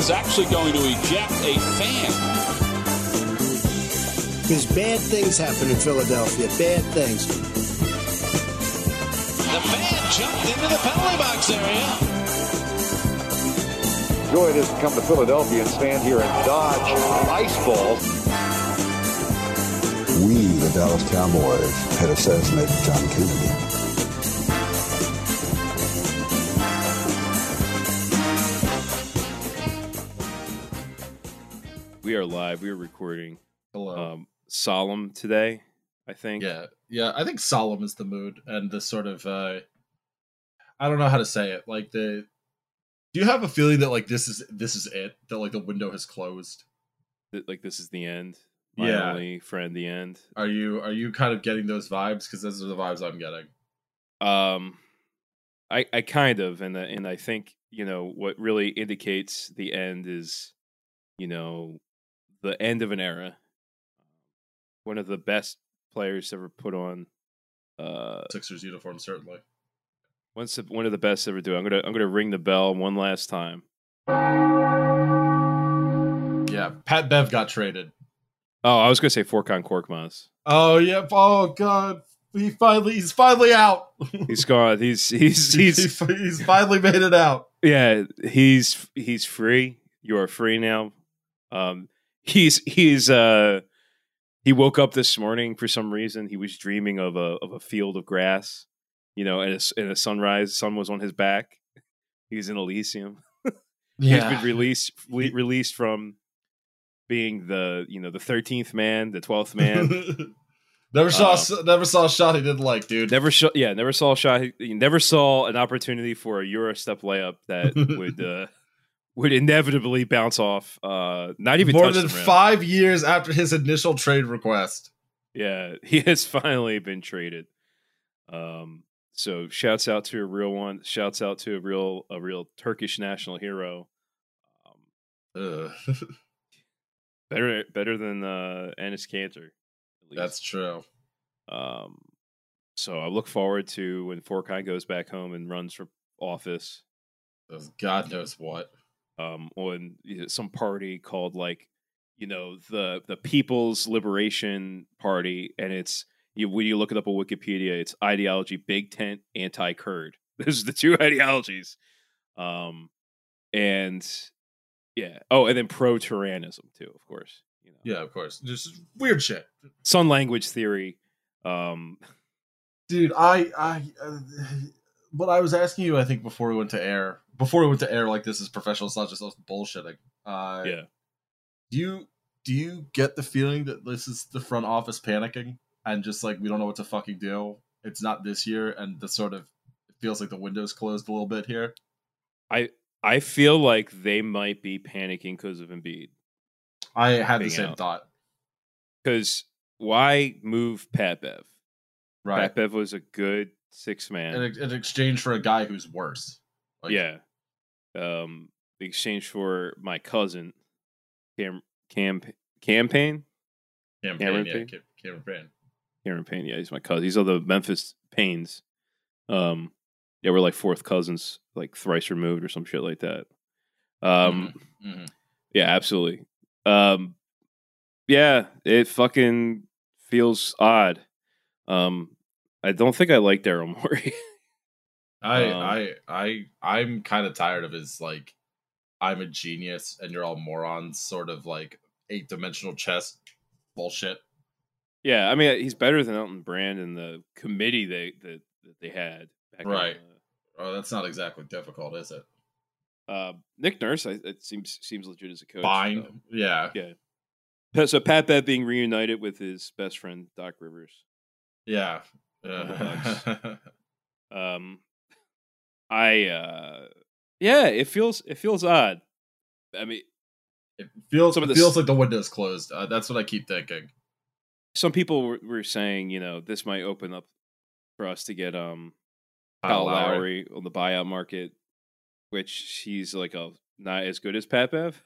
is actually going to eject a fan. Because bad things happen in Philadelphia. Bad things. The fan jumped into the penalty box area. Joy it is to come to Philadelphia and stand here and dodge ice balls. We, the Dallas Cowboys, had assassinated John Kennedy. We are live. We are recording. Hello. Um, solemn today, I think. yeah, yeah. I think solemn is the mood and the sort of. uh I don't know how to say it. Like the. Do you have a feeling that like this is this is it? That like the window has closed. Th- Like this is the end. My Yeah. only friend, the end. Are you are you kind of getting those vibes? Because those are the vibes I'm getting. Um, I I kind of and uh, and I think you know what really indicates the end is, you know, the end of an era. One of the best players ever put on. Uh, Sixers uniform certainly. once one of the best ever do. I'm gonna I'm gonna ring the bell one last time. Yeah, Pat Bev got traded. Oh, I was gonna say Furkan Korkmaz. Oh yep. Oh god, he finally he's finally out. He's gone. He's he's he's he's finally made it out. yeah. He's he's free. You are free now. Um, he's he's uh he woke up this morning for some reason. He was dreaming of a of a field of grass, you know, and a, and a sunrise. Sun was on his back. He was in Elysium. He's been released le- released from being the you know the thirteenth man, the twelfth man. never saw Uh, never saw a shot he didn't like, dude. never saw yeah, never saw a shot. He never saw an opportunity for a Euro step layup that would uh, would inevitably bounce off. Uh, not even more than five years after his initial trade request. Yeah, he has finally been traded. Um, so shouts out to a real one. Shouts out to a real a real Turkish national hero. Um, better better than uh, Enes Kanter. That's true. Um, so I look forward to when Furkan goes back home and runs for office God knows what. Um, on you know, some party called like you know the the People's Liberation Party, and it's you when you look it up on Wikipedia, it's ideology Big Tent anti Kurd. Those are the two ideologies, um, and yeah. Oh, and then pro Turanism too, of course. You know, Yeah, of course. Just weird shit. Sun language theory. Um, Dude, I I uh, what I was asking you, I think before we went to air, before we went to air, like this is professional, it's not just us bullshitting. Uh, yeah. Do you do you get the feeling that this is the front office panicking and just like we don't know what to fucking do? It's not this year, and the sort of it feels like the window's closed a little bit here. I I feel like they might be panicking because of Embiid. I had the same out. thought. Because why move Pat Bev? Right. Pat Bev was a good six man. in, in exchange for a guy who's worse. Like, yeah. Um, in exchange for my cousin, Cam Cam Campaign Cameron Cameron Yeah, Payne? Cam- Cameron Payne. Cameron Payne. Yeah, he's my cousin. He's of the Memphis Paynes. Um, yeah, we're like fourth cousins, like thrice removed or some shit like that. Um, Mhm. Yeah, absolutely. Um, yeah, it fucking feels odd. Um, I don't think I like Daryl Morey. I, Um, I, I, I'm kind of tired of his like, I'm a genius and you're all morons, sort of like eight dimensional chess bullshit. yeah, I mean he's better than Elton Brand and the committee they that, that they had. Back in, Right. Oh, that's not exactly difficult, is it? uh, uh, Nick Nurse, I, it seems seems legit as a coach. Fine. so- Yeah. yeah. So Pat Bev being reunited with his best friend Doc Rivers. Yeah. Bucks. Um, I uh, yeah, it feels it feels odd. I mean, it feels Some of it feels like the window's closed. Uh, that's what I keep thinking. some people were, were saying, you know, this might open up for us to get um Kyle Lowry. Lowry on the buyout market, which he's like a not as good as Pat Bev.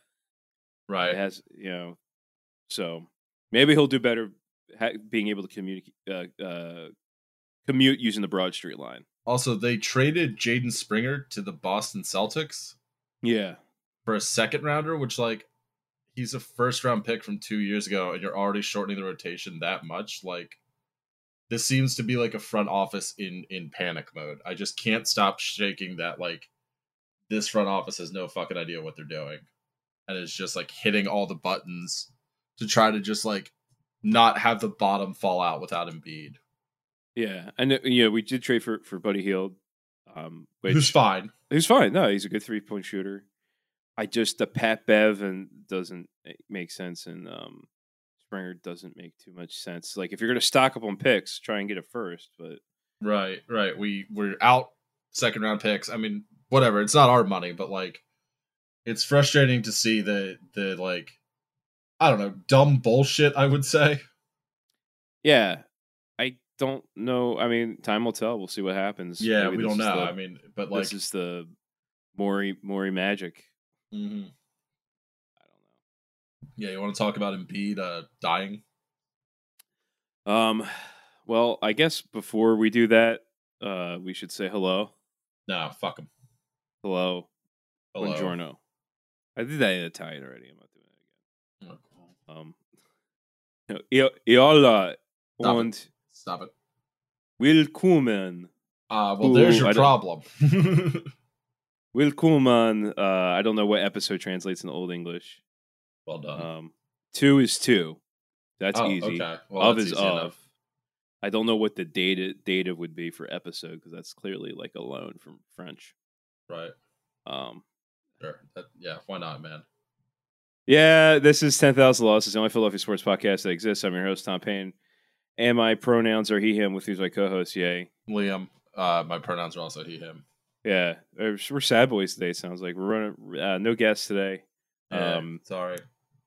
Right. It has you know, so maybe he'll do better ha- being able to communicate uh, uh, commute using the Broad Street line. Also, they traded Jaden Springer to the Boston Celtics. Yeah, for a second rounder, which like he's a first round pick from two years ago, and you're already shortening the rotation that much. Like this seems to be like a front office in in panic mode. I just can't stop shaking that like this front office has no fucking idea what they're doing, and is just like hitting all the buttons to try to just like not have the bottom fall out without Embiid, Yeah, and uh, you know we did trade for for Buddy Hield, um, which who's fine. He's fine. No, he's a good three point shooter. I just the Pat Bev and doesn't make sense, and um, Springer doesn't make too much sense. Like if you're gonna stock up on picks, try and get it first. But Right, right. We we're out second round picks. I mean, whatever. It's not our money, but like, it's frustrating to see the the like, I don't know, dumb bullshit. I would say. yeah, don't know. I mean, time will tell. We'll see what happens. Yeah, Maybe we don't know. the- I mean, but like, this is the Morey Morey magic. mhm. I don't know. yeah. You want to talk about Embiid uh, dying? Um, well, I guess before we do that, uh, we should say hello, No, fuck him. hello, Hello. buongiorno. I did that in Italian already. I'm not doing it again. Oh, Um, io, iola Stop und Stop it. willkommen. Uh, well, Ooh, there's your I don't- problem. Willkommen. Uh, I don't know what episode translates in Old English. well done. Um, two is two. That's oh, easy. okay. Well, of that's is easy of. enough. I don't know what the data data would be for episode because that's clearly like a loan from French. Right. Um, Sure. That, yeah. Why not, man? Yeah, this is 10,000 Losses, the only Philadelphia sports podcast that exists. I'm your host, Tom Payne. And my pronouns are he, him, with who's my co host. Yay. Liam. Uh, my pronouns are also he, him. Yeah, we're sad boys today, sounds like. We're running, uh, no guests today. Yeah, Um, sorry.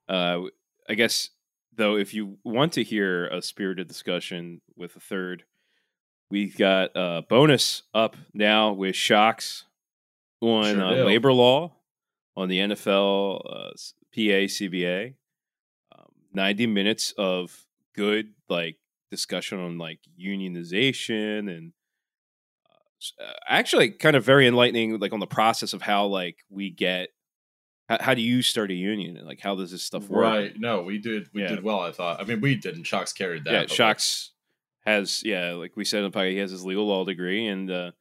Uh, I guess, though, if you want to hear a spirited discussion with a third, we've got a bonus up now with Shocks on Sure uh, labor law on the NFL uh, PA CBA. Um, 90 minutes of good like discussion on like unionization and uh, uh, actually kind of very enlightening like on the process of how like we get how, how do you start a union and like how does this stuff work Right. No, we did. We Yeah. did well. I thought. I mean, we didn't. Shocks carried that. yeah like, shocks has yeah like we said in the podcast he has his legal law degree and uh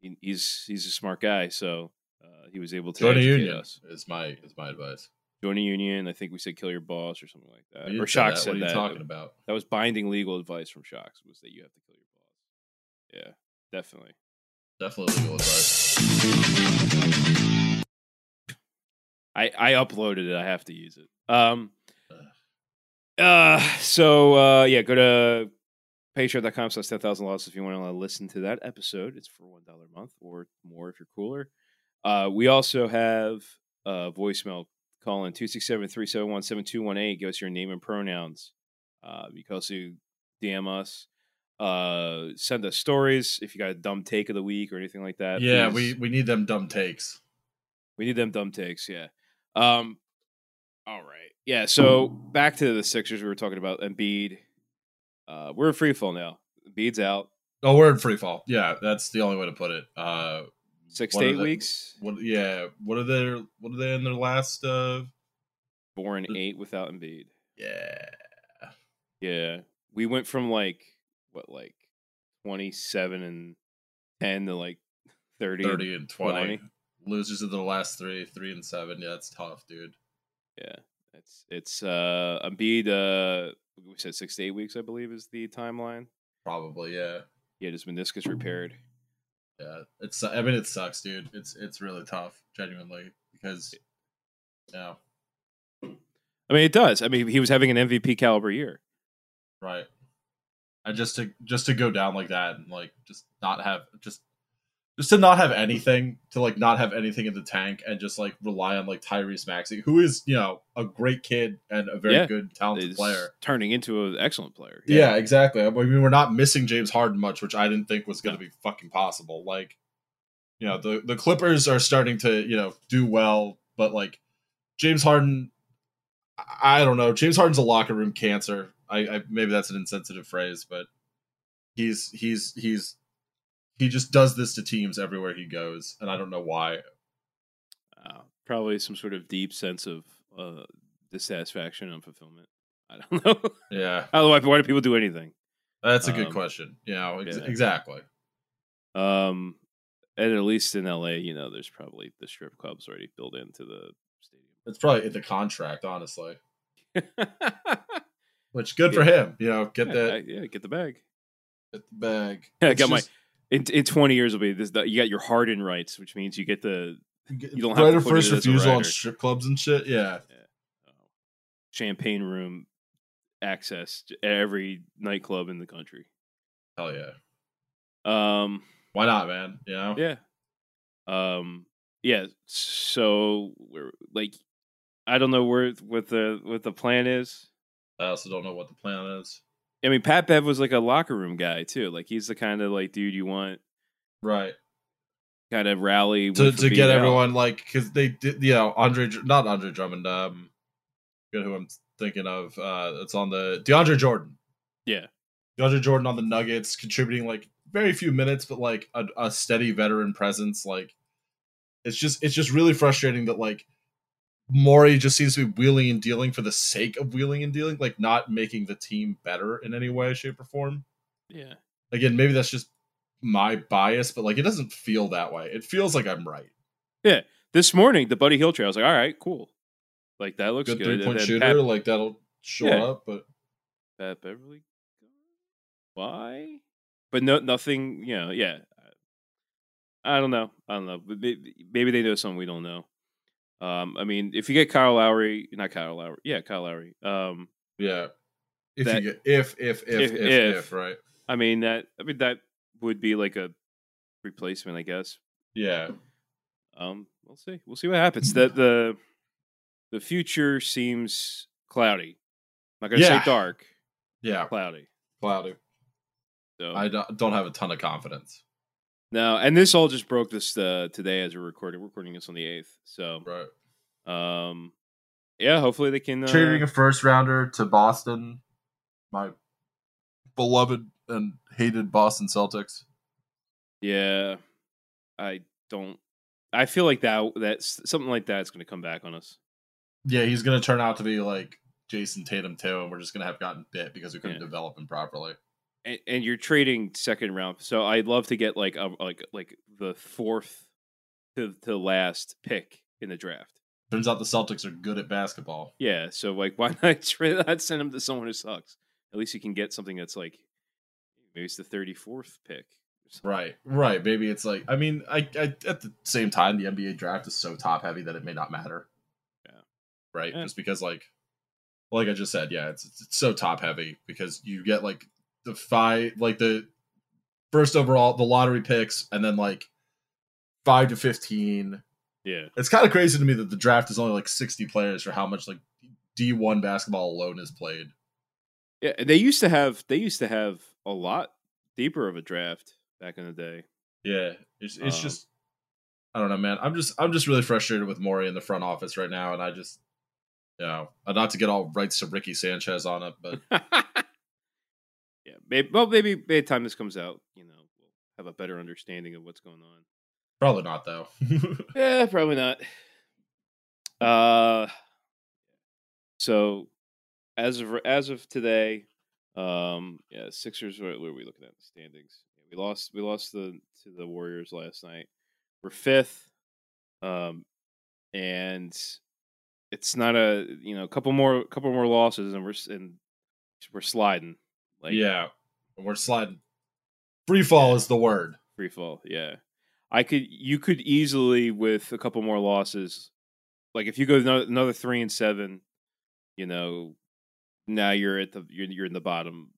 he, he's he's a smart guy so uh, he was able to Join a union us. is my is my advice. Join a union i think we said kill your boss or something like that or shocks that. said What are you that talking about? that was binding legal advice from shocks was that you have to kill your boss yeah definitely Definitely legal advice. I I uploaded it. I have to use it. Um. Uh. So uh. Yeah. Go to patreon.com slash ten thousand loss if you want to listen to that episode. It's for one dollar a month or more if you're cooler. Uh. We also have a voicemail. Call in 267-371-7218. Give us your name and pronouns. Uh, you can also DM us. Uh, send us stories if you got a dumb take of the week or anything like that. yeah, please. we we need them dumb takes. We need them dumb takes, yeah. Um all right. Yeah, so back to the Sixers we were talking about Embiid. Uh we're in free fall now. Embiid's out. Oh, we're in free fall. Yeah, that's the only way to put it. Uh, Six to eight the- weeks. what? Yeah, what are they? What are they in their last? Uh, Four and eight without Embiid. yeah, Yeah. We went from like what like twenty seven and ten to like thirty. and- thirty and 20. 20. Losers of the last three, three and seven. Yeah, that's tough, dude. Yeah. It's it's uh Embiid uh we said six to eight weeks, I believe, is the timeline. Probably, yeah, He had his meniscus repaired. Yeah. It's. I mean, it sucks, dude. It's it's really tough, genuinely, because yeah, I mean, it does. I mean, he was having an MVP caliber year. right. And just to just to go down like that and like just not have just just to not have anything to like not have anything in the tank and just like rely on like Tyrese Maxey, who is you know a great kid and a very Yeah. good talented player. turning into an excellent player. Yeah. exactly. I mean, we're not missing James Harden much, which I didn't think was going to be fucking possible. Like, you know, the the Clippers are starting to you know do well, but like James Harden, I I don't know. James Harden's a locker room cancer. I, I maybe that's an insensitive phrase, but he's he's he's he just does this to teams everywhere he goes, and I don't know why. Uh, probably some sort of deep sense of uh, dissatisfaction and fulfillment. I don't know. Yeah, know why, do people do anything. that's a good Um, question. You know, ex- yeah. exactly. Um, and at least in LA, you know, there's probably the strip clubs already built into the stadium. It's probably in the contract, honestly. Which good for him. You know, get yeah, the I- yeah, get the bag. get the bag. Yeah, I It's got my just- in in 20 years will be this. The, you got your Harden rights, which means you get the you get you don't have to first refusal on strip clubs and shit. Yeah, uh, champagne room access to every nightclub in the country. hell yeah. Um, Why not, man? You know, yeah, um, yeah. So we're like, I don't know where what the what the plan is. I also don't know what the plan is. I mean, Pat Bev was like a locker room guy too. Like he's the kind of like dude you want Right kind of rally to to get out. everyone like because they did. You know, Andre, not Andre Drummond. Um, good who I'm thinking of. Uh, it's on the DeAndre Jordan. Yeah, DeAndre Jordan on the Nuggets, contributing like very few minutes, but like a, a steady veteran presence. Like it's just it's just really frustrating that like Morey just seems to be wheeling and dealing for the sake of wheeling and dealing, like not making the team better in any way, shape, or form. yeah. Again, maybe that's just my bias, but like it doesn't feel that way. It feels like I'm right. Yeah. This morning, the Buddy Hield trade, I was like, all right, cool. Like that looks Good good. three point shooter, Pat, like that'll show Yeah. up, but Pat Beverley, why? But no, nothing. You know, yeah. I don't know. I don't know. Maybe they know something we don't know. Um, I mean, if you get Kyle Lowry, not Kyle Lowry, yeah, Kyle Lowry. Um, yeah. If That- you get if if if If- if, if. right. I mean that. I mean that would be like a replacement, I guess. Yeah. Um, we'll see. We'll see what happens. The the the future seems cloudy. I'm not gonna Yeah. say dark, Yeah. cloudy. Cloudy. So I don't have a ton of confidence. No, and this all just broke this uh, today as we're recording. We're recording this on the eighth. So Right. um, yeah, hopefully they can. Uh, Trading a first rounder to Boston, my beloved and hated Boston Celtics. yeah, I don't. I feel like that that's something like that's going to come back on us. Yeah, he's gonna turn out to be like Jayson Tatum too, and we're just gonna have gotten bit because we couldn't Yeah. develop him properly. And, and you're trading second round. So I'd love to get like a, like like the fourth to to last pick in the draft. Turns out the Celtics are good at basketball. Yeah, so like why not trade not send him to someone who sucks? At least you can get something that's like maybe it's the thirty fourth pick. Right, right. Maybe it's like I mean, I, I at the same time, the NBA draft is so top heavy that it may not matter. Yeah. Right. Yeah. Just because like, like I just said, yeah, it's it's so top heavy because you get like the five, like the first overall, the lottery picks, and then like five to fifteen. Yeah. It's kind of crazy to me that the draft is only like sixty players for how much like D one basketball alone is played. Yeah. They used to have they used to have a lot deeper of a draft back in the day. Yeah, it's it's Um, just I don't know, man. I'm just I'm just really frustrated with Morey in the front office right now, and I just you know not to get all rights to Ricky Sanchez on it, but. Maybe well maybe by the time this comes out, you know, we'll have a better understanding of what's going on. probably not though. Yeah, probably not. Uh, so as of as of today, um, yeah, Sixers. What, are we looking at? The standings. We lost. We lost the to the Warriors last night. We're fifth, um, and it's not a you know a couple more couple more losses and we're and we're sliding. Like yeah, we're sliding. Free fall is the word. free fall. Yeah, I could. You could easily with a couple more losses, like if you go another, another three and seven, you know, now you're at the you're you're in the bottom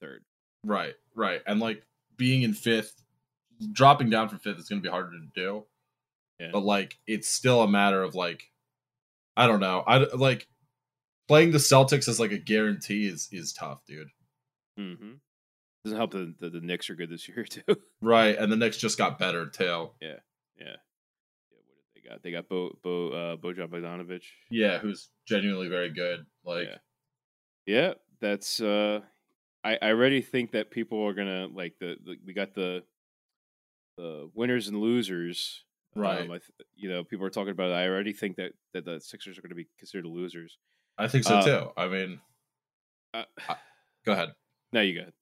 third. Right, right, and like being in fifth, dropping down from fifth is going to be harder to do. Yeah. But like, it's still a matter of like, I don't know. I like playing the Celtics as like a guarantee is is tough, dude. Mm-hmm. Doesn't help that the, the Knicks are good this year too. Right, and the Knicks just got better too. yeah, yeah, yeah. What did they got? They got Bo Bo uh, Bojan Bogdanovic. Yeah, who's genuinely very good. Like, Yeah. Yeah, that's. uh I I already think that people are gonna like the, the we got the the winners and losers Right. Um, I th- you know, people are talking about. It. I already think that that the Sixers are going to be considered losers. I think so uh, too. I mean, Uh, go ahead. now you got.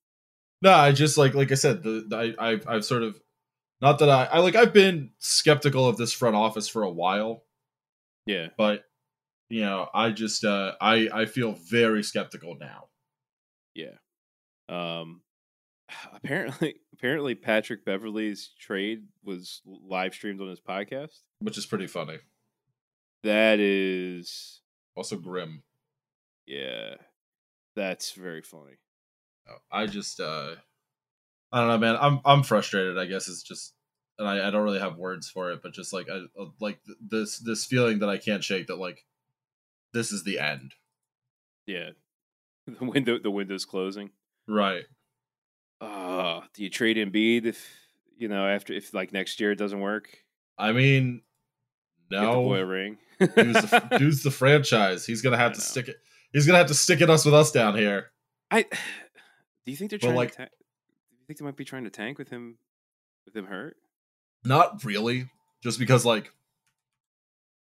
No, I just like like I said, the, the I I've, I've sort of not that I I like I've been skeptical of this front office for a while, Yeah. but you know I just uh I I feel very skeptical now. Yeah. Um apparently apparently Patrick Beverley's trade was live streamed on his podcast. which is pretty funny. That is Also grim. yeah. That's very funny. I just uh I don't know, man. I'm I'm frustrated. I guess it's just, and I, I don't really have words for it, but just like I uh, like th- this this feeling that I can't shake that like this is the end. Yeah. The window the window's closing. Right. Uh do you trade Embiid if you know after if like next year it doesn't work? I mean, Get the boy no. ring. Dude's the, dude's the franchise. He's gonna have I to know. stick it. He's gonna have to stick it us with us down here. I do you think they're trying like- to ta- do you think they might be trying to tank with him with him hurt? Not really, just because like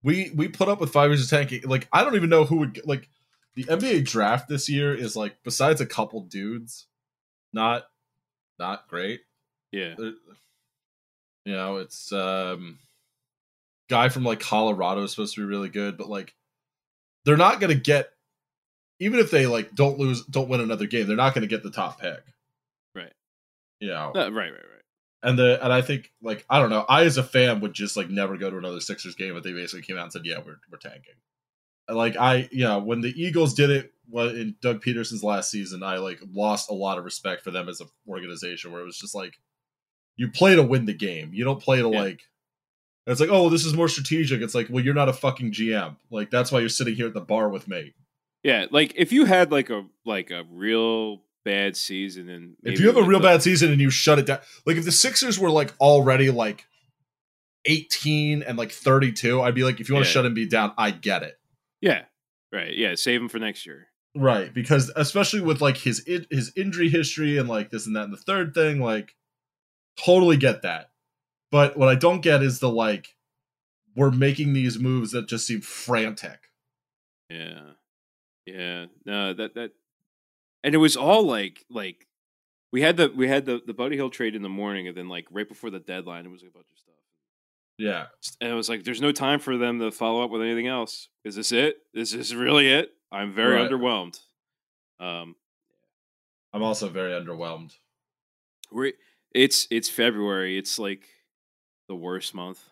we we put up with five years of tanking. Like I don't even know who would like the NBA draft this year is like besides a couple dudes, not not great. Yeah. There- You know, it's um guy from like Colorado is supposed to be really good, but like they're not gonna get even if they like don't lose don't win another game, they're not gonna get the top pick. Right. You know. No, right, right, right. And the and I think like I don't know, I as a fan would just like never go to another Sixers game if they basically came out and said, "Yeah, we're we're tanking." Like I, you know, when the Eagles did it in Doug Pederson's last season, I like lost a lot of respect for them as an organization. Where it was just like, you play to win the game, you don't play to Yeah. like. It's like, oh, this is more strategic. It's like, well, you're not a fucking GM. Like that's why you're sitting here at the bar with me. Yeah, like if you had like a like a real bad season and If you have a real the- bad season and you shut it down, like if the Sixers were like already like 18 and like 32, I'd be like, if you want to Yeah. shut be down, I get it. yeah, right, yeah, save him for next year. Right. Because especially with like his his injury history and like this and that and the third thing, like totally get that. But what I don't get is the like, we're making these moves that just seem frantic. Yeah, yeah, no, that that, and it was all like like we had the we had the the Buddy Hield trade in the morning, and then like right before the deadline, it was a bunch of stuff. Yeah. And it was like, there's no time for them to follow up with anything else. Is this it? Is this really it? I'm very Right. underwhelmed. Um, I'm also very underwhelmed. we're it's it's February. It's like the worst month.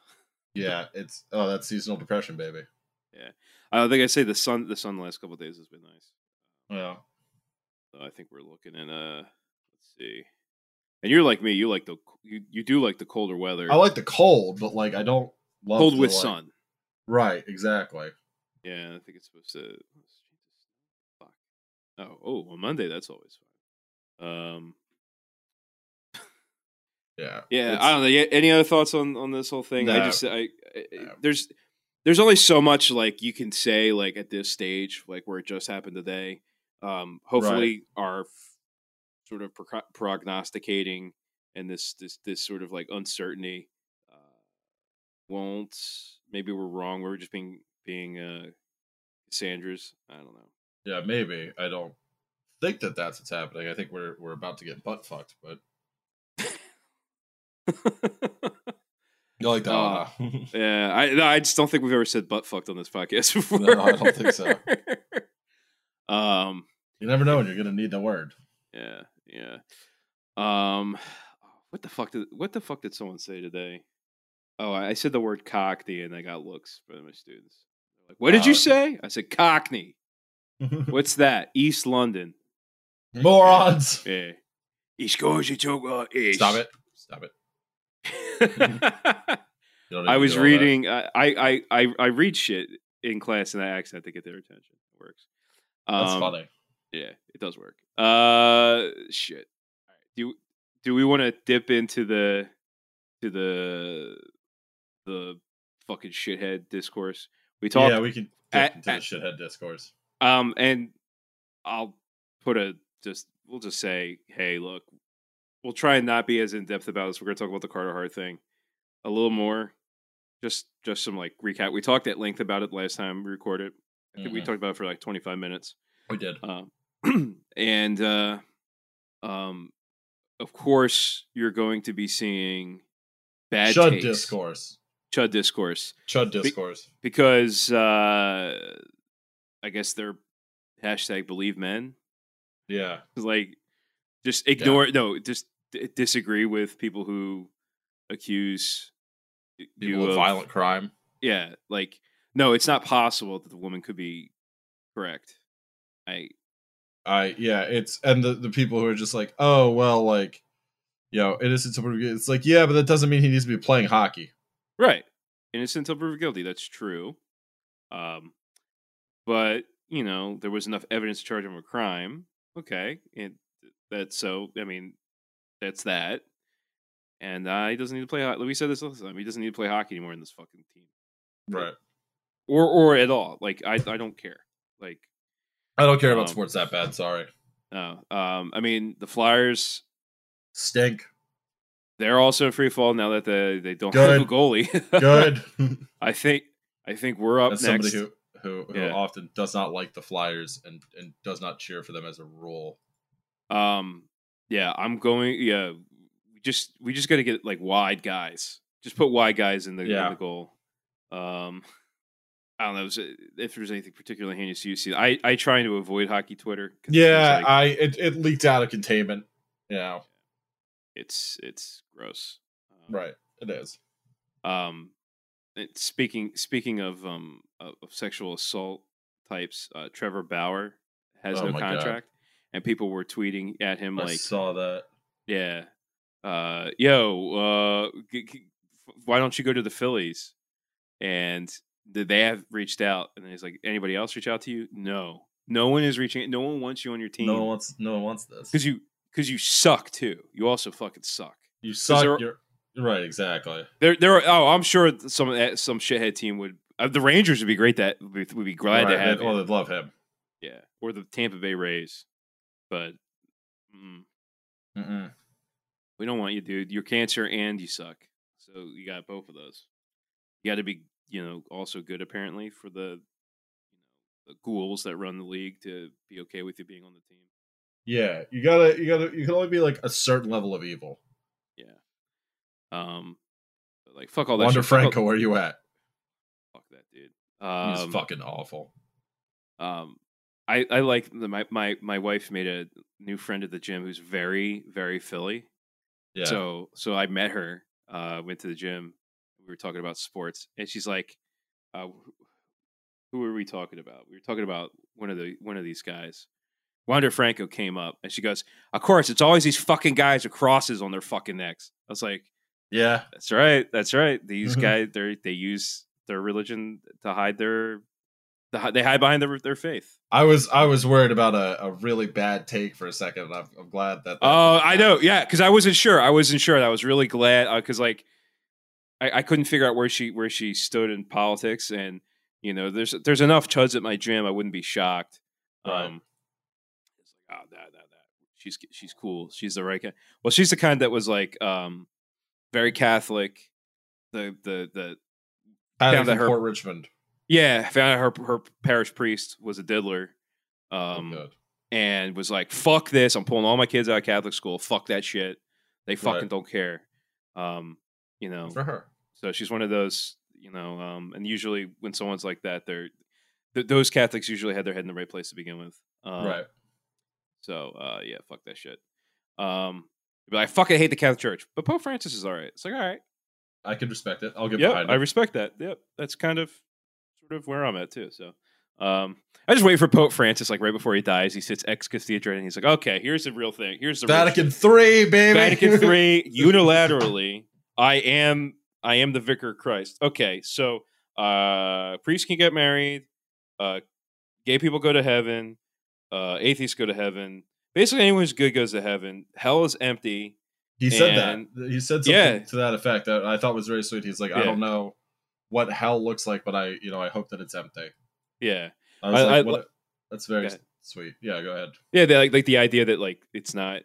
Yeah. It's, oh, that's seasonal depression, baby. I think I say the sun. The sun the last couple of days has been nice. Yeah. So I think we're looking at uh, let's see. And you're like me. You like the you, you do like the colder weather. I like the cold, but like, I don't love cold the, with like- sun. Right. Exactly. Yeah, I think it's supposed to. Fuck. Oh, oh, on Monday that's always fun. Um, Yeah. yeah, It's- I don't know. Any other thoughts on on this whole thing? I just, I, I there's there's only so much like you can say like at this stage, like where it just happened today. Um, hopefully, our f- sort of pro- prognosticating and this this this sort of like uncertainty uh, won't. Maybe we're wrong. We're just being being uh, Cassandra's. I don't know. Yeah, maybe. I don't think that that's what's happening. I think we're we're about to get butt fucked, but you like that Uh, one, yeah, I no, I just don't think we've ever said butt fucked on this podcast before. No, I don't think so. um. you never know when you're gonna need the word. Yeah. Yeah. Um. What the fuck did What the fuck did someone say today? Oh, I I said the word cockney and I got looks from my students. Like, what did you Uh, say? I said cockney. What's that? East London. Morons! Yeah. East Coast, you talk about East. Stop it! Stop it! You don't need I was reading. I, I I I I read shit in class in that accent to get their attention. It works. That's Um, funny. Yeah, it does work. Uh, shit. Right. Do do we want to dip into the to the the fucking shithead discourse? We talked. yeah, we can dip into at- the shithead discourse. Um, and I'll put a just we'll just say, hey, look, we'll try and not be as in depth about this. We're gonna talk about the Carter Hart thing a little more. just just some like recap. We talked at length about it last time we recorded. I think we Mhm. talked about it for like 25 minutes. We did. Um, and uh, um, of course, you're going to be seeing bad Chud takes, discourse. chud discourse, Chud discourse. because uh, I guess they're hashtag believe men. Yeah. Like, just ignore no, just d- disagree with people who accuse People you of violent crime. Yeah, like no, it's not possible that the woman could be correct. I I yeah, it's and the the people who are just like, oh well, like, you know, innocent until proven. It's like, yeah, but that doesn't mean he needs to be playing hockey. Right. Innocent until proven guilty. That's true. Um, but you know, there was enough evidence to charge him with crime. Okay, and that's so. I mean, that's that. And uh, he doesn't need to play. ho- We said this last time. He doesn't need to play hockey anymore in this fucking team, Right. or or at all. Like I, I don't care. Like I don't care about Um, sports that bad. Sorry. no. Um, I mean, the Flyers. Stink. They're also in free fall now that they they don't have a goalie. Good. I think. I think we're up As next. somebody who who, who Yeah. often does not like the Flyers and and does not cheer for them as a rule. Um, yeah, I'm going. Yeah, we just we just got to get like wide guys. Just put wide guys in the, in the goal. Um, I don't know if there's anything particularly heinous you see. I I try to avoid hockey Twitter. Yeah, like- I it, it leaked out of containment. Yeah, it's it's gross. Um, right. It is. Um, speaking speaking of um of, sexual assault types, uh, Trevor Bauer has Oh no contract, and people were tweeting at him like, I like, saw that. Yeah. Uh, yo, uh, g- g- why don't you go to the Phillies? And th- they have reached out, and he's like, anybody else reach out to you? No, no one is reaching. No one wants you on your team. No one wants. No one wants this. because you because you suck too. You also fucking suck. you suck. You're right. Exactly. There, there. Are, oh, I'm sure some eh, some shithead team would. Uh, the Rangers would be great. That would be, would be glad to have. they- well, him. they'd love him. Yeah, or the Tampa Bay Rays, but. Mm, Mm-mm. We don't want you, dude. You're cancer and you suck. So you got both of those. You got to be, you know, also good apparently for the, you know, the ghouls that run the league to be okay with you being on the team. Yeah, you gotta. You gotta. You can only be like a certain level of evil. Yeah. Um, but, like fuck all that. Wander shit. Fuck all- Franco, where you at? Fuck that, dude. He's Um, fucking awful. um, I I like the, my my my wife made a new friend at the gym who's very very Philly. Yeah. So so I met her, uh, went to the gym. We were talking about sports, and she's like, uh, "Who were we talking about? We were talking about one of the one of these guys." Wander Franco came up, and she goes, "Of course, it's always these fucking guys with crosses on their fucking necks." I was like, yeah. "That's right, that's right. These Mhm. guys, they they use their religion to hide their, they hide behind their their faith." I was. I was worried about a, a really bad take for a second. I'm, I'm glad that. Oh, I know. Yeah, because I wasn't sure. I wasn't sure. I was really glad because like I, I couldn't figure out where she where she stood in politics, and you know, there's there's enough chuds at my gym. I wouldn't be shocked. Right. Um, it's like, oh, that that that she's she's cool. She's the right kind. Well, she's the kind that was like um very Catholic. The the the Patty found that her- Port Richmond. Yeah found out her her parish priest was a diddler. Oh, Um, good. and was like, "Fuck this! I'm pulling all my kids out of Catholic school. Fuck that shit. They fucking Right. don't care." Um, you know, for her. so she's one of those, you know, um, and usually when someone's like that, they're th- those Catholics usually had their head in the right place to begin with. Um, right. So uh, yeah, fuck that shit. Um, but I fucking hate the Catholic Church, but Pope Francis is all right. It's like all right. I can respect it. I'll get Yeah, I respect that. Yep, that's kind of sort of where I'm at too. So, um, I just wait for Pope Francis, like right before he dies, he sits ex cathedra and he's like, "Okay, here's the real thing. Here's the real Vatican Three, baby. Vatican three unilaterally. I am I am the vicar of Christ. Okay, so uh, priests can get married. Uh, gay people go to heaven. Uh, atheists go to heaven. Basically, anyone who's good goes to heaven. Hell is empty. He said And- that. He said something Yeah. to that effect that I thought was very sweet. He's like, I don't know what hell looks like, but I, you know, I hope that it's empty. Yeah, I was I- like, I- what a- that's very sweet. Yeah, go ahead. yeah. They like like the idea that like it's not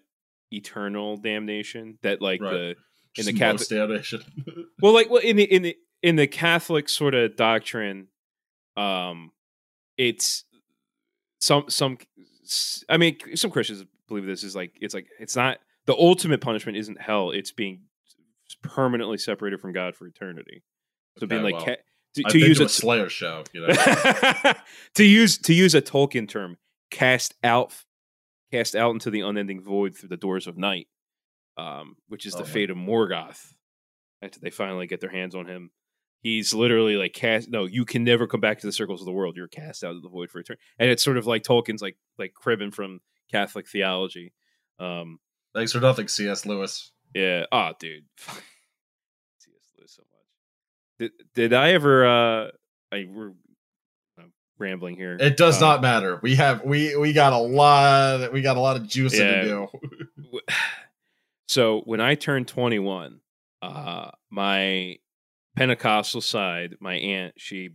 eternal damnation. That like Right. the in Just the Catholic damnation. well, like well in the in the in the Catholic sort of doctrine, um, it's some some. I mean, some Christians believe this is like it's like it's not the ultimate punishment isn't hell; it's being permanently separated from God for eternity. So being Okay, like well, to, to use to a, a Slayer show, you know. to use to use a Tolkien term, cast out, cast out into the unending void through the doors of night, um, which is Oh, the man. fate of Morgoth. After they finally get their hands on him, he's literally like cast. No, you can never come back to the circles of the world. You're cast out of the void for eternity. And it's sort of like Tolkien's like like cribbing from Catholic theology. Um, Thanks for nothing, C.S. Lewis. yeah. Oh, dude. C.S. Lewis so much. Did did I ever? uh I we're I'm rambling here. It does Um, not matter. We have we we got a lot we got a lot of juice Yeah. to do. so when I turned 21, uh, my Pentecostal side, my aunt, she,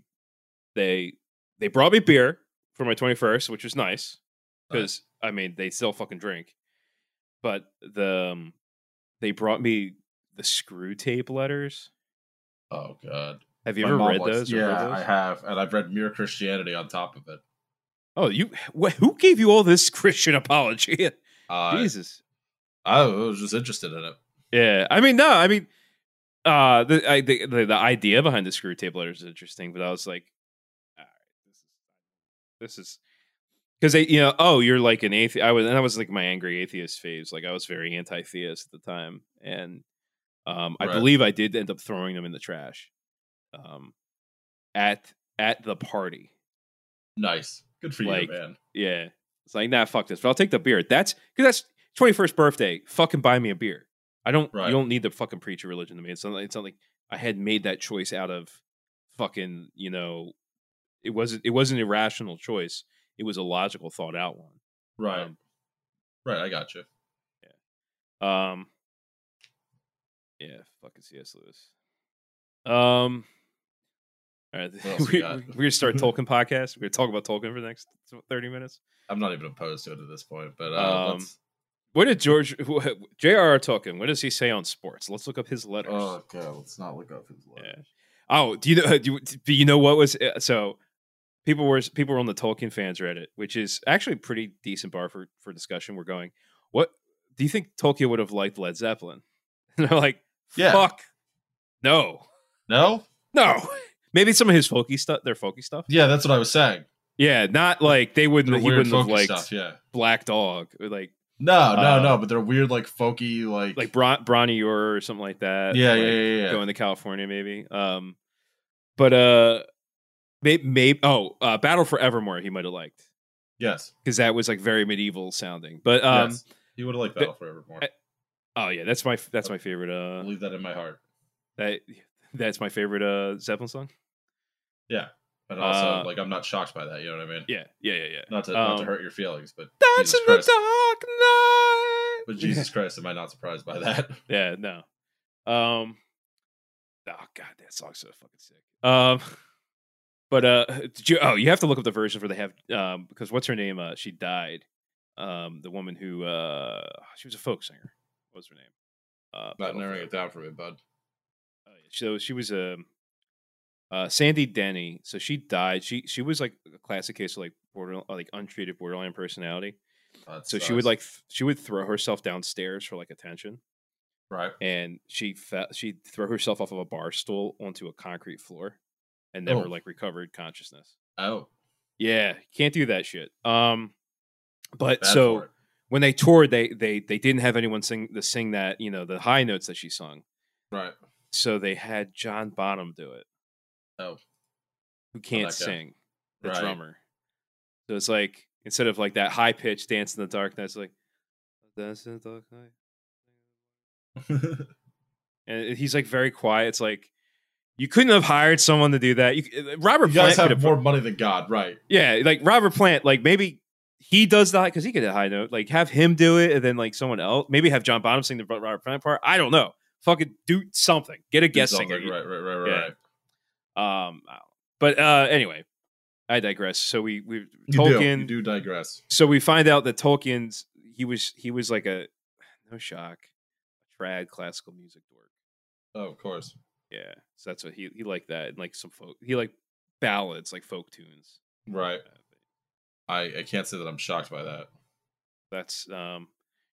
they, they brought me beer for my 21st, which was nice because I mean they still fucking drink, but the, um, they brought me the Screwtape letters. Oh god. Have you My ever read likes- those? read Yeah, those? I have, and I've read Mere Christianity on top of it. Oh, you, wh- who gave you all this Christian apology? Uh, Jesus. I was just interested in it. Yeah, I mean, no, I mean, uh, the I, the, the the idea behind the Screwtape letters is interesting, but I was like, all right, this is this is because they, you know, oh, you're like an atheist. I was, and I was like my angry atheist phase. Like I was very anti-theist at the time, and um, I Right. believe I did end up throwing them in the trash, um, at at the party. Nice, good for Like, you, man. Yeah, it's like nah, fuck this. But I'll take the beer. That's because that's twenty first birthday. Fucking buy me a beer. I don't. Right. You don't need to fucking preach a religion to me. It's not. It's not like I had made that choice out of fucking. You know, it wasn't. It wasn't an irrational choice. It was a logical, thought out one. Right, Um, right. I got you. Yeah. Um. Yeah, fucking C.S. Lewis. Um. All right, we, we we're gonna start Tolkien podcast. We're gonna talk about Tolkien for the next thirty minutes. I'm not even opposed to it at this point, but uh, Um, let's, What did George J.R.R. Tolkien? What does he say on sports? Let's look up his letters. oh god, let's not look up his Yeah. letters. Oh, do you know? Do you, do you know what was uh, so? People were people were on the Tolkien fans Reddit, which is actually a pretty decent bar for for discussion. We're going. What do you think Tolkien would have liked Led Zeppelin? And they're like, Yeah. fuck, no, No, no. Maybe some of his folky stuff, their folky stuff. yeah, that's what I was saying. Yeah, not like they wouldn't. They're He wouldn't have liked stuff. Yeah. Black Dog, or like No, no, Uh, no. But they're weird, like folky, like like Bron- Bronny or something like that. yeah, like, yeah, yeah, yeah. going to California, maybe. Um, but uh, maybe, maybe oh, uh, Battle for Evermore, he might have liked Yes, because that was like very medieval sounding. But um, yes. He would have liked but- Battle Forevermore. Oh yeah, that's my that's my favorite. I'll Uh, leave that in my heart. that that's my favorite uh Zeppelin song. Yeah, but also Uh, like I'm not shocked by that. You know what I mean? Yeah, yeah, yeah, yeah. Not to not to Um, hurt your feelings, but That's Jesus in the dark night. but Jesus Christ, am I not surprised by that? Yeah, no. Um Oh god, that song's so fucking sick. Um but uh you oh you have to look up the versions where they have um because what's her name? Uh she died. Um the woman who uh she was a folk singer. What was her name? Uh not narrowing it down for me, bud. Oh, yeah. So she was a uh, Sandy Denny. So she died. She she was like a classic case of like border like untreated borderline personality. Oh, So she would like th- she would throw herself downstairs for like attention right. and she fe- she'd throw herself off of a bar stool onto a concrete floor and never Oh. like recovered consciousness. Oh, Yeah, can't do that shit. Um, but so. When they toured, they they they didn't have anyone sing the sing that you know the high notes that she sung. right. So they had John Bonham do it, Oh, who can't that sing, the Right. drummer. So it's like instead of like that high pitched dance in the dark it's like dance in the dark night. and he's like very quiet. It's like you couldn't have hired someone to do that. You, uh, Robert you guys Plant have, more money than God, right? yeah, like Robert Plant, like maybe he does that because he could hit a high note. Like have him do it, and then like someone else, maybe have John Bonham sing the Robert Plant part. I don't know. Fucking do something. Get a Do guest something, singer. Right, right, right, right. Yeah. right. Um, I don't know. but uh, anyway, I digress. So we we You do. Tolkien. You do digress. So we find out that Tolkien's he was he was like a no shock, a trad classical music dork. Oh, of course. Yeah, so that's what he he liked that and like some folk. He liked ballads, like folk tunes. Right. Uh, I I can't say that I'm shocked by that. That's um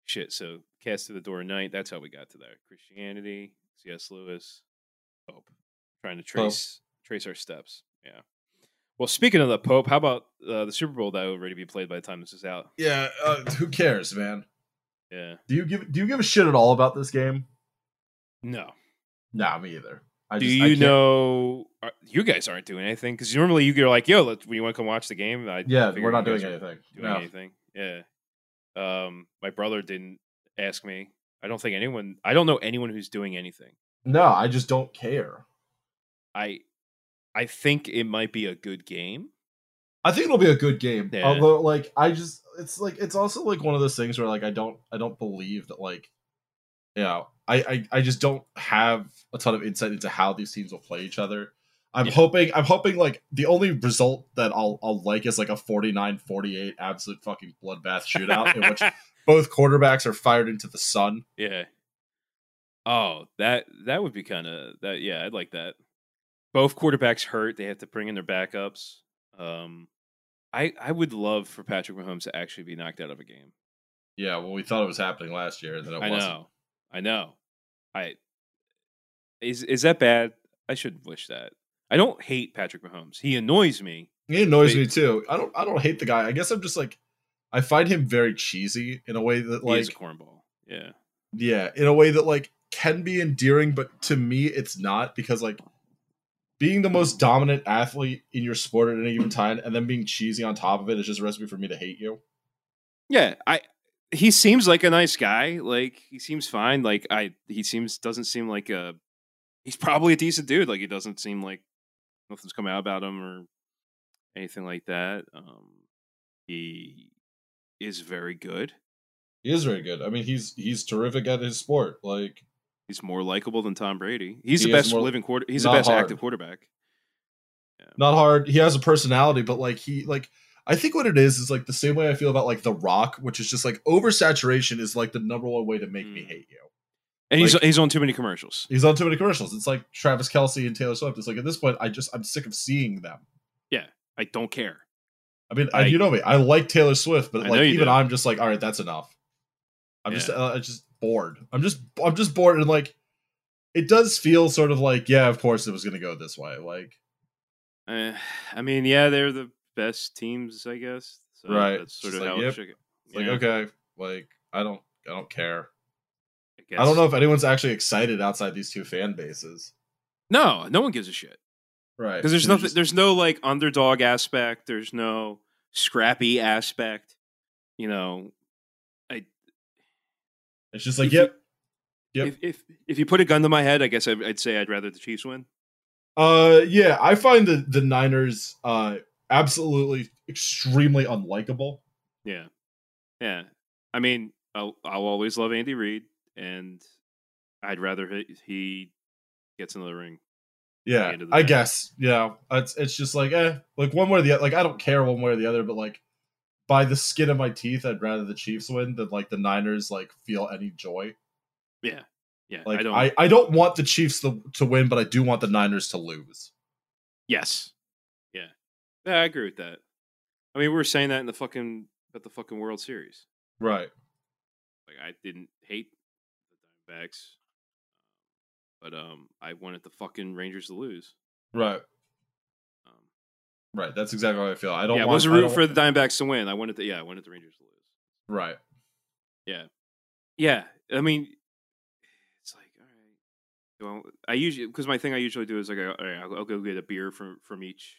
shit. So cast to the door night. That's how we got to that. Christianity, C.S. Lewis, Pope. Trying to trace trace our steps. Yeah. Well, speaking of the Pope, how about uh, the Super Bowl that will already be played by the time this is out? Yeah. Uh, who cares, man? Yeah. Do you give Do you give a shit at all about this game? No. Nah, me either. I Do just- you can't- know? You guys aren't doing anything because normally you go like, "Yo, let's, you want to come watch the game?" I Yeah, we're not doing anything. Doing No. anything? Yeah. Um, my brother didn't ask me. I don't think anyone. I don't know anyone who's doing anything. No, I just don't care. I, I think it might be a good game. I think it'll be a good game. Yeah. Although, like, I just it's like it's also like one of those things where like I don't I don't believe that like, you know, I I, I just don't have a ton of insight into how these teams will play each other. I'm Yeah. hoping I'm hoping like the only result that I'll I'll like is like a 49-48 absolute fucking bloodbath shootout in which both quarterbacks are fired into the sun. Yeah. Oh, that that would be kind of that. Yeah, I'd like that. Both quarterbacks hurt. They have to bring in their backups. Um, I I would love for Patrick Mahomes to actually be knocked out of a game. Yeah, well, we thought it was happening last year, and then it I wasn't. know, I know. I is is that bad? I shouldn't wish that. I don't hate Patrick Mahomes. He annoys me. He annoys me too. I don't I don't hate the guy. I guess I'm just like I find him very cheesy in a way that He is a like cornball. Yeah, yeah, in a way that like can be endearing, but to me it's not because like being the most dominant athlete in your sport at any given time and then being cheesy on top of it is just a recipe for me to hate you. yeah. I he seems like a nice guy. Like he seems fine. Like I he seems doesn't seem like a he's probably a decent dude. Like he doesn't seem like nothing's come out about him or anything like that. Um, he is very good. He is very good. I mean, he's he's terrific at his sport. Like He's more likable than Tom Brady. He's He the best more- living quarter. He's the best hard. active quarterback. not hard. He has a personality, but like he like I think what it is is like the same way I feel about like The Rock, which is just like oversaturation is like the number one way to make me Mm. hate you. And he's Like- he's on too many commercials. He's on too many commercials. It's like Travis Kelce and Taylor Swift. It's like at this point, I just I'm sick of seeing them. Yeah, I don't care. I mean, I- you know me. I like Taylor Swift, but I like even do. I'm just like, all right, that's enough. I'm just uh, I'm just bored. I'm just I'm just bored, and like it does feel sort of like yeah, of course it was gonna go this way. Like Uh, I mean, yeah, they're the best teams, I guess. So Right. That's sort Just of like, how yep. it should. like okay, like I don't I don't care. I, guess. I don't know if anyone's actually excited outside these two fan bases. No, no one gives a shit Right. because there's nothing. just- There's no like underdog aspect. There's no scrappy aspect. You know, I. it's just like if you- yep. Yep. if if if you put a gun to my head, I guess I'd, I'd say I'd rather the Chiefs win. Uh, yeah, I find the the Niners uh absolutely extremely unlikable. Yeah, yeah. I mean, I'll, I'll always love Andy Reid, and I'd rather he, he gets another ring. Yeah, I guess. Yeah, it's it's just like eh, like one way or the other. Like I don't care one way or the other, but like by the skin of my teeth, I'd rather the Chiefs win than like the Niners like feel any joy. Yeah, yeah. Like I don't. I, I don't want the Chiefs to, to win, but I do want the Niners to lose. Yes. Yeah. I agree with that. I mean, we were saying that in the fucking about the fucking World Series. Right. Like, I didn't hate the Diamondbacks, but um, I wanted the fucking Rangers to lose. Right. Um, Right. That's exactly how I feel. I don't yeah, I wasn't rooting for the Diamondbacks to win. I wanted the yeah, I wanted the Rangers to lose. Right. Yeah, yeah. I mean, it's like all right. Well, I usually because my thing I usually do is like, all right, I'll, I'll go get a beer from from each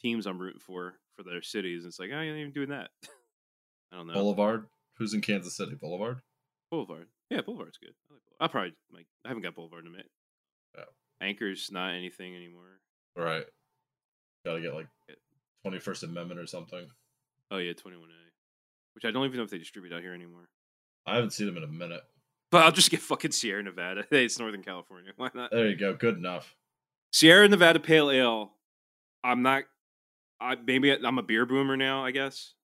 teams I'm rooting for for their cities. It's like oh, I ain't even doing that. I don't know. Boulevard. Who's in Kansas City? Boulevard. Boulevard. Yeah, Boulevard's good. I like Boulevard. I'll probably like. I haven't got Boulevard in a minute. Yeah. Anchor's not anything anymore. Right. Got to get like Twenty First Amendment or something. Oh yeah, twenty one A, which I don't even know if they distribute out here anymore. I haven't seen them in a minute. But I'll just get fucking Sierra Nevada. Hey, it's Northern California. Why not? There you go. Good enough. Sierra Nevada Pale Ale. I'm not. I maybe I'm a beer boomer now. I guess.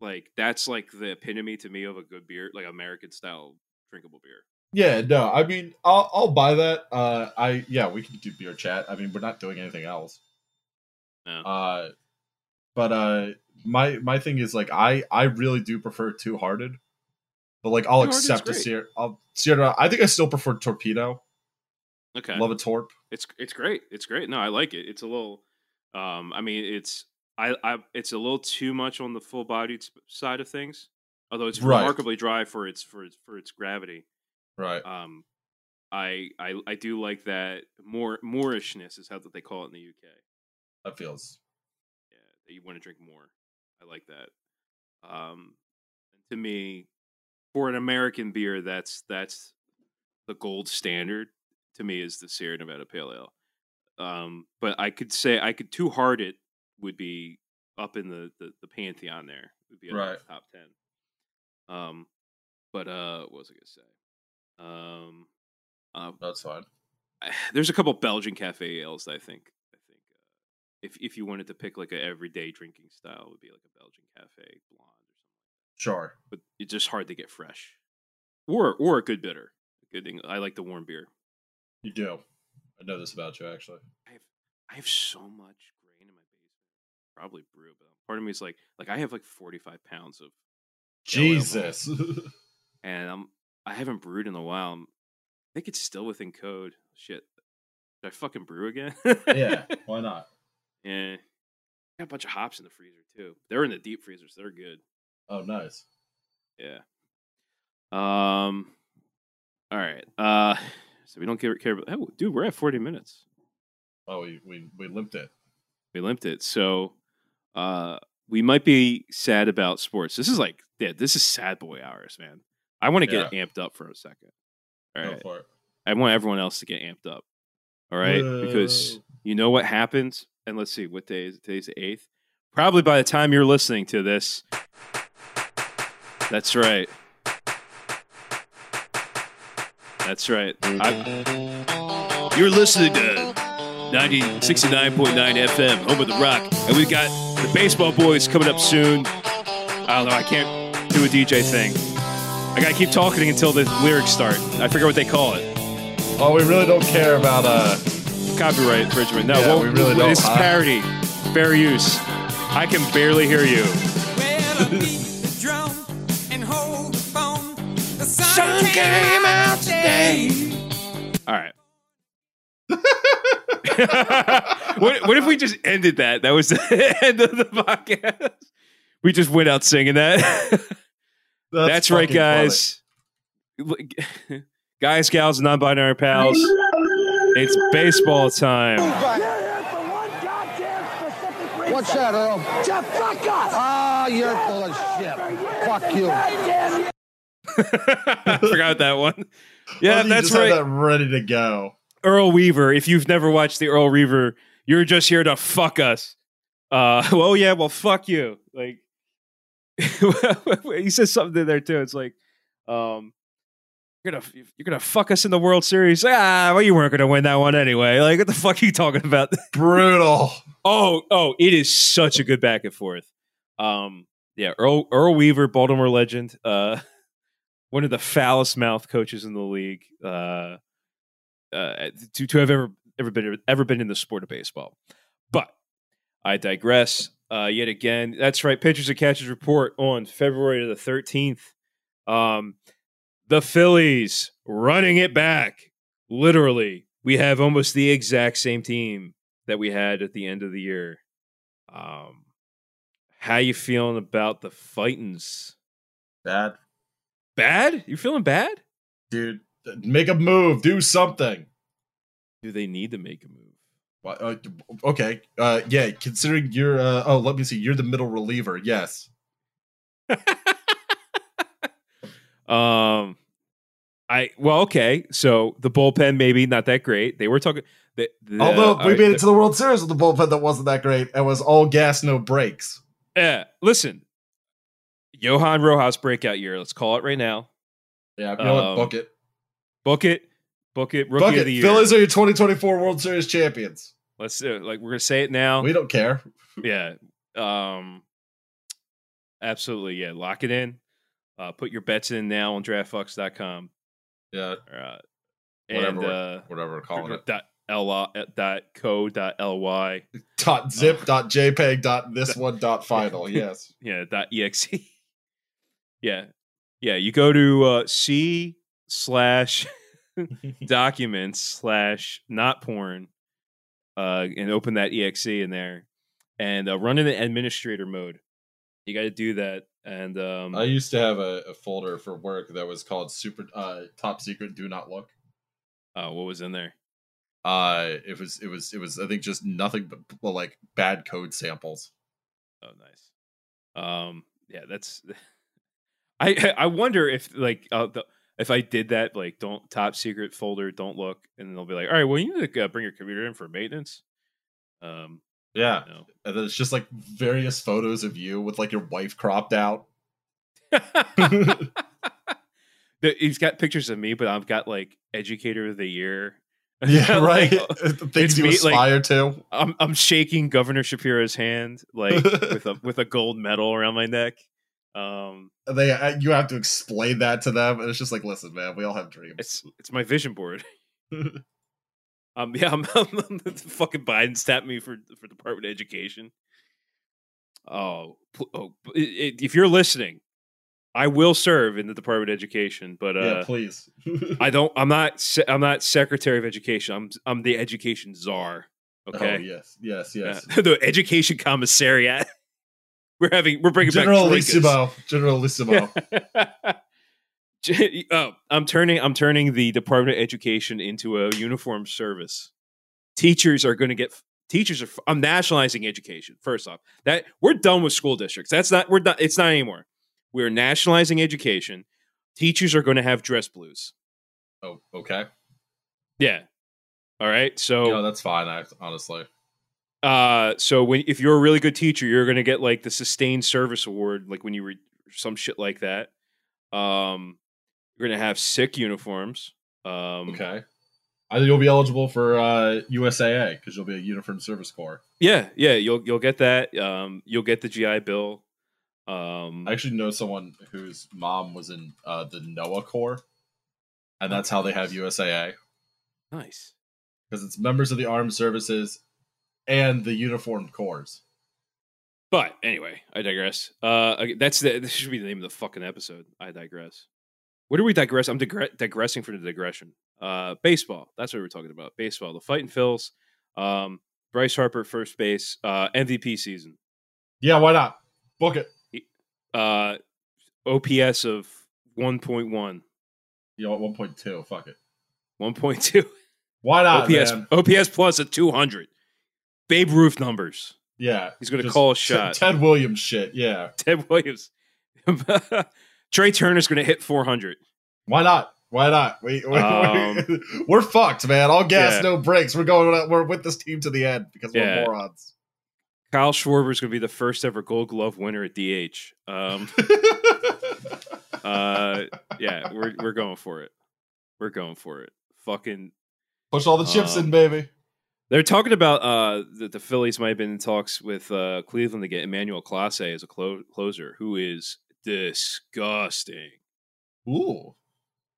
Like that's like the epitome to me of a good beer, like American style drinkable beer. Yeah, no, I mean, I'll I'll buy that. Uh, I yeah, we can do beer chat. I mean, we're not doing anything else. No. Uh, but uh, my my thing is like I I really do prefer Two Hearted, but like I'll Two Hearted's accept a. Sierra. I'll Sierra. I think I still prefer Torpedo. Okay. Love a Torp. It's it's great. It's great. No, I like it. It's a little. Um, I mean, it's I, I it's a little too much on the full bodied side of things. Although it's Right. remarkably dry for its for its for its gravity. Right. Um, I I I do like that more moorishness is how that they call it in the UK. That feels Yeah, that you want to drink more. I like that. Um, and to me, for an American beer, that's that's the gold standard. To me, is the Sierra Nevada Pale Ale. Um, but I could say I could too hard Hearted would be up in the, the the pantheon there. Would be in Right. the top ten. Um, but uh, what was I gonna say? Um, uh, that's fine. I- there's a couple Belgian cafe ales that I think I think uh, if if you wanted to pick like a everyday drinking style, it would be like a Belgian cafe blonde or something. Sure. But it's just hard to get fresh, or or a good bitter. Good thing I like the warm beer. You do. I know this about you actually. I have I have so much grain in my basement. Probably brew, but part of me is like like I have like 45 pounds of Pale ale malt. Jesus. and I'm I haven't brewed in a while. I'm, I think it's still within code. Shit, did I fucking brew again? yeah. Why not? Yeah. Got a bunch of hops in the freezer too. They're in the deep freezers. They're good. Oh, nice. Yeah. Um. All right. Uh. So we don't care. care about, oh, dude, we're at forty minutes. Oh, we we we limped it. We limped it. So, uh, we might be sad about sports. This is like, yeah, this is sad boy hours, man. I want to get amped up for a second. All it. I want everyone else to get amped up. All right, because you know what happens. And let's see, what day is it? Today's the eighth. Probably by the time you're listening to this, that's right. That's right. I, you're listening to 9069.9 FM, home of the rock, and we've got the baseball boys coming up soon. I don't know. I can't do a DJ thing. I gotta keep talking until the lyrics start. I forget what they call it. Oh, we really don't care about uh Copyright infringement. No, Yeah, well, we really don't. This is parody. Fair use. I can barely hear you. Well, I beat the drum and hold the phone. The sun, came out today. All right. what, what if we just ended that? That was the end of the podcast. We just went out singing that. That's, right, guys. Guys, gals, non-binary pals. It's baseball time. What's that, Earl? Jeff, fuck off! Ah, you're full of shit. Fuck you. I forgot that one. Yeah, Oh, you that's just had right. that ready to go. Earl Weaver. If you've never watched the Earl Weaver, you're just here to fuck us. Uh, well, yeah, well, fuck you. Like he says something there too. It's like, um, you're gonna you're gonna fuck us in the World Series. Ah, well, you weren't gonna win that one anyway. Like, what the fuck are you talking about? Brutal. oh, oh, it is such a good back and forth. Um, yeah, Earl Earl Weaver, Baltimore legend. Uh, one of the foulest mouth coaches in the league. Uh, uh, to to have ever ever been ever been in the sport of baseball. But I digress. Uh, yet again, that's right. Pitchers and catchers report on February the thirteenth. Um, the Phillies running it back. Literally, we have almost the exact same team that we had at the end of the year. Um, how you feeling about the fightings? Bad. Bad? You feeling bad? Dude, make a move. Do something. Do they need to make a move? Uh, okay. Uh, yeah. Considering you're, uh, oh, let me see. You're the middle reliever. Yes. Um, I well, okay. So the bullpen maybe not that great. They were talking. The, the, Although we made it to the World Series with the bullpen that wasn't that great. It was all gas, no brakes. yeah. Listen, Johan Rojas breakout year. Let's call it right now. Yeah. You know Um, what? Book it. Book it. Book it. Rookie Book of the year. Phillies are your 2024 World Series champions. Let's do it. Like we're gonna say it now. We don't care. yeah. Um. Absolutely. Yeah. Lock it in. Uh, put your bets in now on DraftFox.com. Yeah, Uh, whatever, and uh, whatever we're calling it. dot ly dot co dot ly Dot zip. Dot jpeg. Dot this one. Dot final. Yes. yeah dot exe yeah yeah you go to uh, c slash documents slash not porn uh, and open that exe in there and uh, run in the administrator mode you got to do that and um, I used to have a, a folder for work that was called super uh top secret do not look. oh, what was in there Uh it was it was it was I think just nothing but well, like bad code samples. Oh, nice. Um, yeah, that's. I I wonder if like uh, the, if I did that like don't top secret folder don't look and then they'll be like all right well you need to uh, bring your computer in for maintenance. Um, Yeah. And then it's just like various photos of you with like your wife cropped out. He's got pictures of me, but I've got like educator of the year. Yeah, right. uh, Things you me, like- aspire to. I'm I'm shaking Governor Shapiro's hand like with a with a gold medal around my neck. Um, They uh, you have to explain that to them, and it's just like, listen, man, we all have dreams. it's it's my vision board. Um, yeah, I'm, I'm, fucking Biden tapped me for for Department of Education. Oh, oh, if you're listening, I will serve in the Department of Education, but yeah, uh, please. I don't. I'm not. se- I'm not Secretary of Education. I'm I'm the Education Czar. Okay. Oh yes, yes, yes. Yeah. the Education Commissariat. We're having. We're bringing General back. Lissimo. General Lissimo. Oh, I'm turning I'm turning the Department of Education into a uniform service. Teachers are going to get teachers are I'm nationalizing education. First off, that we're done with school districts. That's not we're done it's not anymore. We're nationalizing education. Teachers are going to have dress blues. oh, okay. Yeah. All right. So No, that's fine. I, honestly. Uh so when if you're a really good teacher, you're going to get like the sustained service award like when you read some shit like that. Um you're going to have sick uniforms. Um Okay. I think you'll be eligible for uh, USAA because you'll be a Uniform Service Corps. Yeah, yeah, you'll you'll get that. Um, you'll get the GI Bill. Um, I actually know someone whose mom was in uh, the NOAA Corps, and that's how they have USAA nice. because it's members of the armed services and the uniformed cores. But anyway, I digress. Uh, that's the this should be the name of the fucking episode. I digress. Where do we digress? I'm digre- digressing from the digression. Uh, baseball. That's what we're talking about. Baseball. The fighting Phils. Um, Bryce Harper, first base. Uh, MVP season. Yeah, why not? Book it. Uh, OPS of 1.1, You know, one point two. Fuck it. 1.2. Why not, OPS man? OPS plus at 200. Babe Ruth numbers. Yeah, He's gonna call a T- shot. Ted Williams shit. Yeah, Ted Williams. Trea Turner's going to hit 400. why not? Why not? We, we, Um, we, are fucked, man. All gas, yeah. no brakes. We're going. We're with this team to the end because we're Yeah. morons. Kyle Schwarber's going to be the first ever Gold Glove winner at DH. Um, uh, yeah, we're we're going for it. We're going for it. Fucking. Push all the chips Um, in, baby. They're talking about uh, that the Phillies might have been in talks with uh, Cleveland to get Emmanuel Clase as a clo- closer, who is disgusting, Ooh,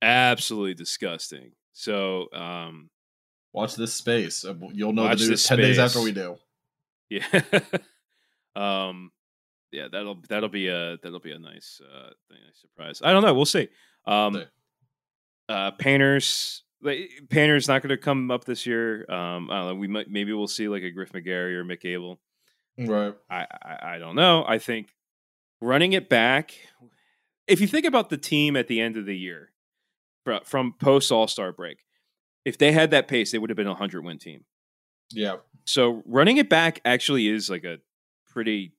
absolutely disgusting. So, um, watch this space. Uh, You'll know the news this ten days after we do. Yeah. um yeah, that'll that'll be a that'll be a nice uh nice surprise. I don't know, we'll see. Um uh Painters like, Painters not going to come up this year. Um I don't know, we might maybe we'll see like a Griff McGarry or Mick Abel. Right. I, I I don't know. I think running it back if you think about the team at the end of the year from post All-Star break, if they had that pace, they would have been a 100 win team. Yeah. So running it back actually is like a pretty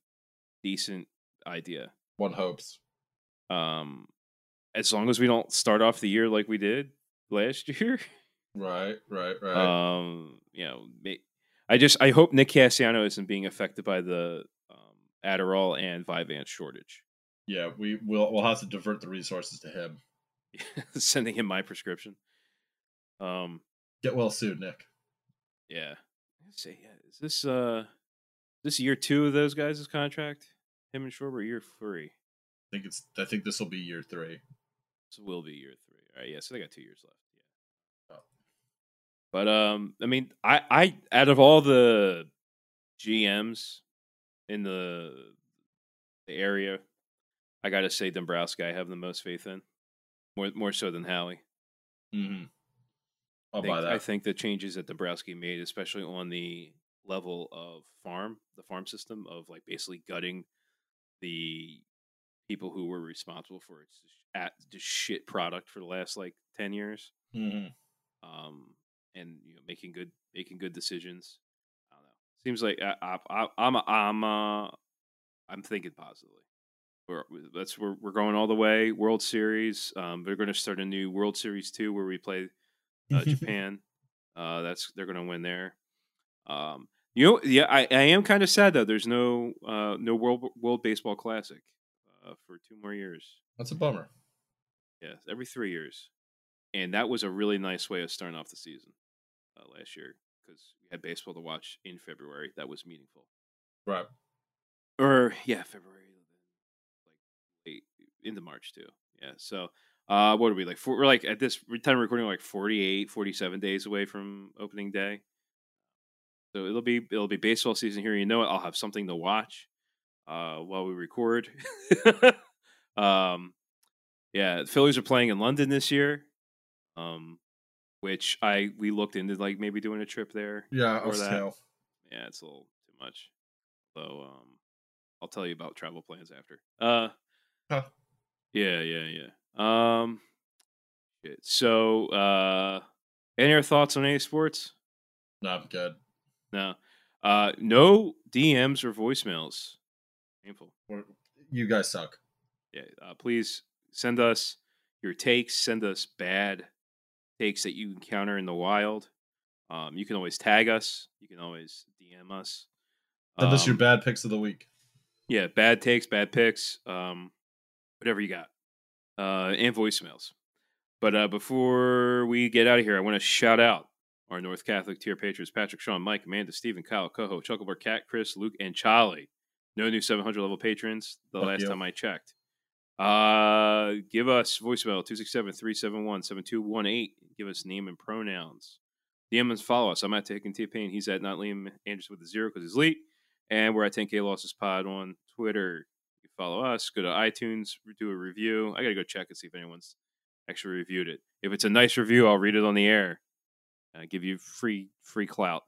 decent idea. One hopes. Um, as long as we don't start off the year like we did last year. Right. Right. Right. Um, you know, I just I hope Nick Castellanos isn't being affected by the um, Adderall and Vyvanse shortage. yeah. We will. We'll have to divert the resources to him. Sending him my prescription. Um, Get well soon, Nick. yeah. Let's see, yeah, is this uh, this year two of those guys' contract? Him and Schwarber, year three. I think it's. I think this will be year three. This will be year three. All right, yeah, so they got two years left. Yeah. Oh. But um, I mean, I I out of all the GMs in the the area, I got to say Dombrowski. I have the most faith in, more more so than Howie. Mm-hmm. I'll I think, buy that. I think the changes that Dombrowski made, especially on the level of farm, the farm system of like basically gutting the people who were responsible for its at just shit product for the last like ten years, Mhm. um, and you know making good making good decisions. I don't know. Seems like I, I, I, I'm I'm uh, I'm thinking positively. We're that's we're we're going all the way. World Series. Um, they're going to start a new World Series two where we play uh, Japan. Uh, that's they're going to win there. Um, you know, yeah, I, I am kind of sad though. There's no uh, no World World Baseball Classic uh, for two more years. That's a bummer. Yeah, every three years, and that was a really nice way of starting off the season uh, last year because we had baseball to watch in February. That was meaningful. Right. Or yeah, February, like late into March too. Yeah. So uh, what are we like? For, we're like at this time of recording, like 48, 47 days away from opening day. So it'll be it'll be baseball season here. You know it. I'll have something to watch uh, while we record. um, yeah, the Phillies are playing in London this year, um, which I we looked into like maybe doing a trip there. Yeah, Or that. Yeah, it's a little too much. So um, I'll tell you about travel plans after. Uh, Huh. yeah, yeah, yeah. Um, shit. so uh, any other thoughts on any sports? No, I'm good. No. Uh, no DMs or voicemails. Painful. We're- You guys suck. Yeah. Uh, please send us your takes. Send us bad takes that you encounter in the wild. Um, you can always tag us. You can always DM us. Send us your Um, bad picks of the week. Yeah, bad takes, bad picks, um, whatever you got, uh, and voicemails. But uh, before we get out of here, I want to shout out our North Catholic tier patrons Patrick, Sean, Mike, Amanda, Stephen, Kyle, Coho, Chucklebar, Cat, Chris, Luke, and Charlie. No new 700 level patrons the last time I checked. Uh, give us voicemail 267 371 7218. Give us name and pronouns. DM us, follow us. I'm at Tohickon T Pain. He's at not Liam Anderson with a zero because he's late. And we're at 10K Losses Pod on Twitter. You follow us. Go to iTunes, do a review. I got to go check and see if anyone's actually reviewed it. If it's a nice review, I'll read it on the air. Uh, give you free free clout.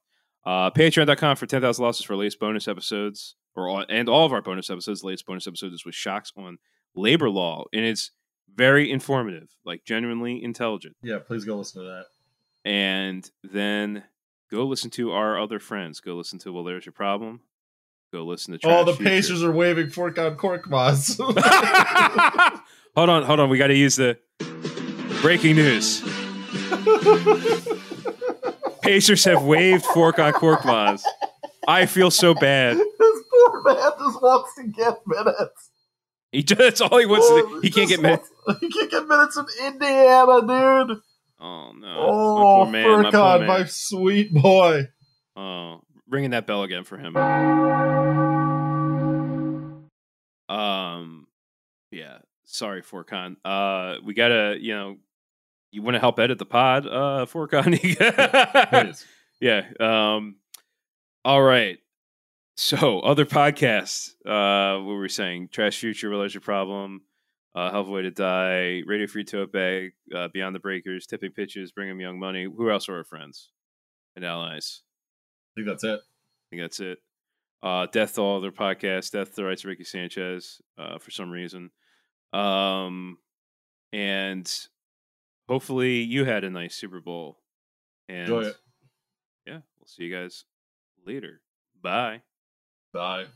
Uh, Patreon.com for 10,000 losses for latest bonus episodes, or all, and all of our bonus episodes. The latest bonus episode is with Shocks on labor law, and it's very informative, like genuinely intelligent. Yeah, please go listen to that. And then go listen to our other friends. Go listen to Well, There's Your Problem. Go listen to All Trash the Future. Pacers are waving fork on cork moss. hold on, hold on. We got to use the breaking news. Pacers have waved Furkan Korkmaz. I feel so bad. this poor man just wants to get minutes. He just, that's all he wants to do. He can't get minutes. He can't get minutes in Indiana, dude. Oh no, Oh, my poor man, my poor man. my sweet boy. Oh, ringing that bell again for him. Um, yeah. Sorry, Furkan. Uh, we gotta, you know, you want to help edit the pod, uh, Furkan? Please. yeah. Um. All right. So, other podcasts. Uh, what were we saying? Trash Future, Your Problem, uh, Health Way to Die, Radio Free Tote Bag, uh, Beyond the Breakers, Tipping Pitches, Bring 'em Young Money. Who else are our friends and allies? I think that's it. I think that's it. Uh, Death to all other podcasts. Death to the rights of Ricky Sanchez uh, for some reason. Um, and hopefully you had a nice Super Bowl. And Enjoy it. yeah, we'll see you guys later. Bye. Bye.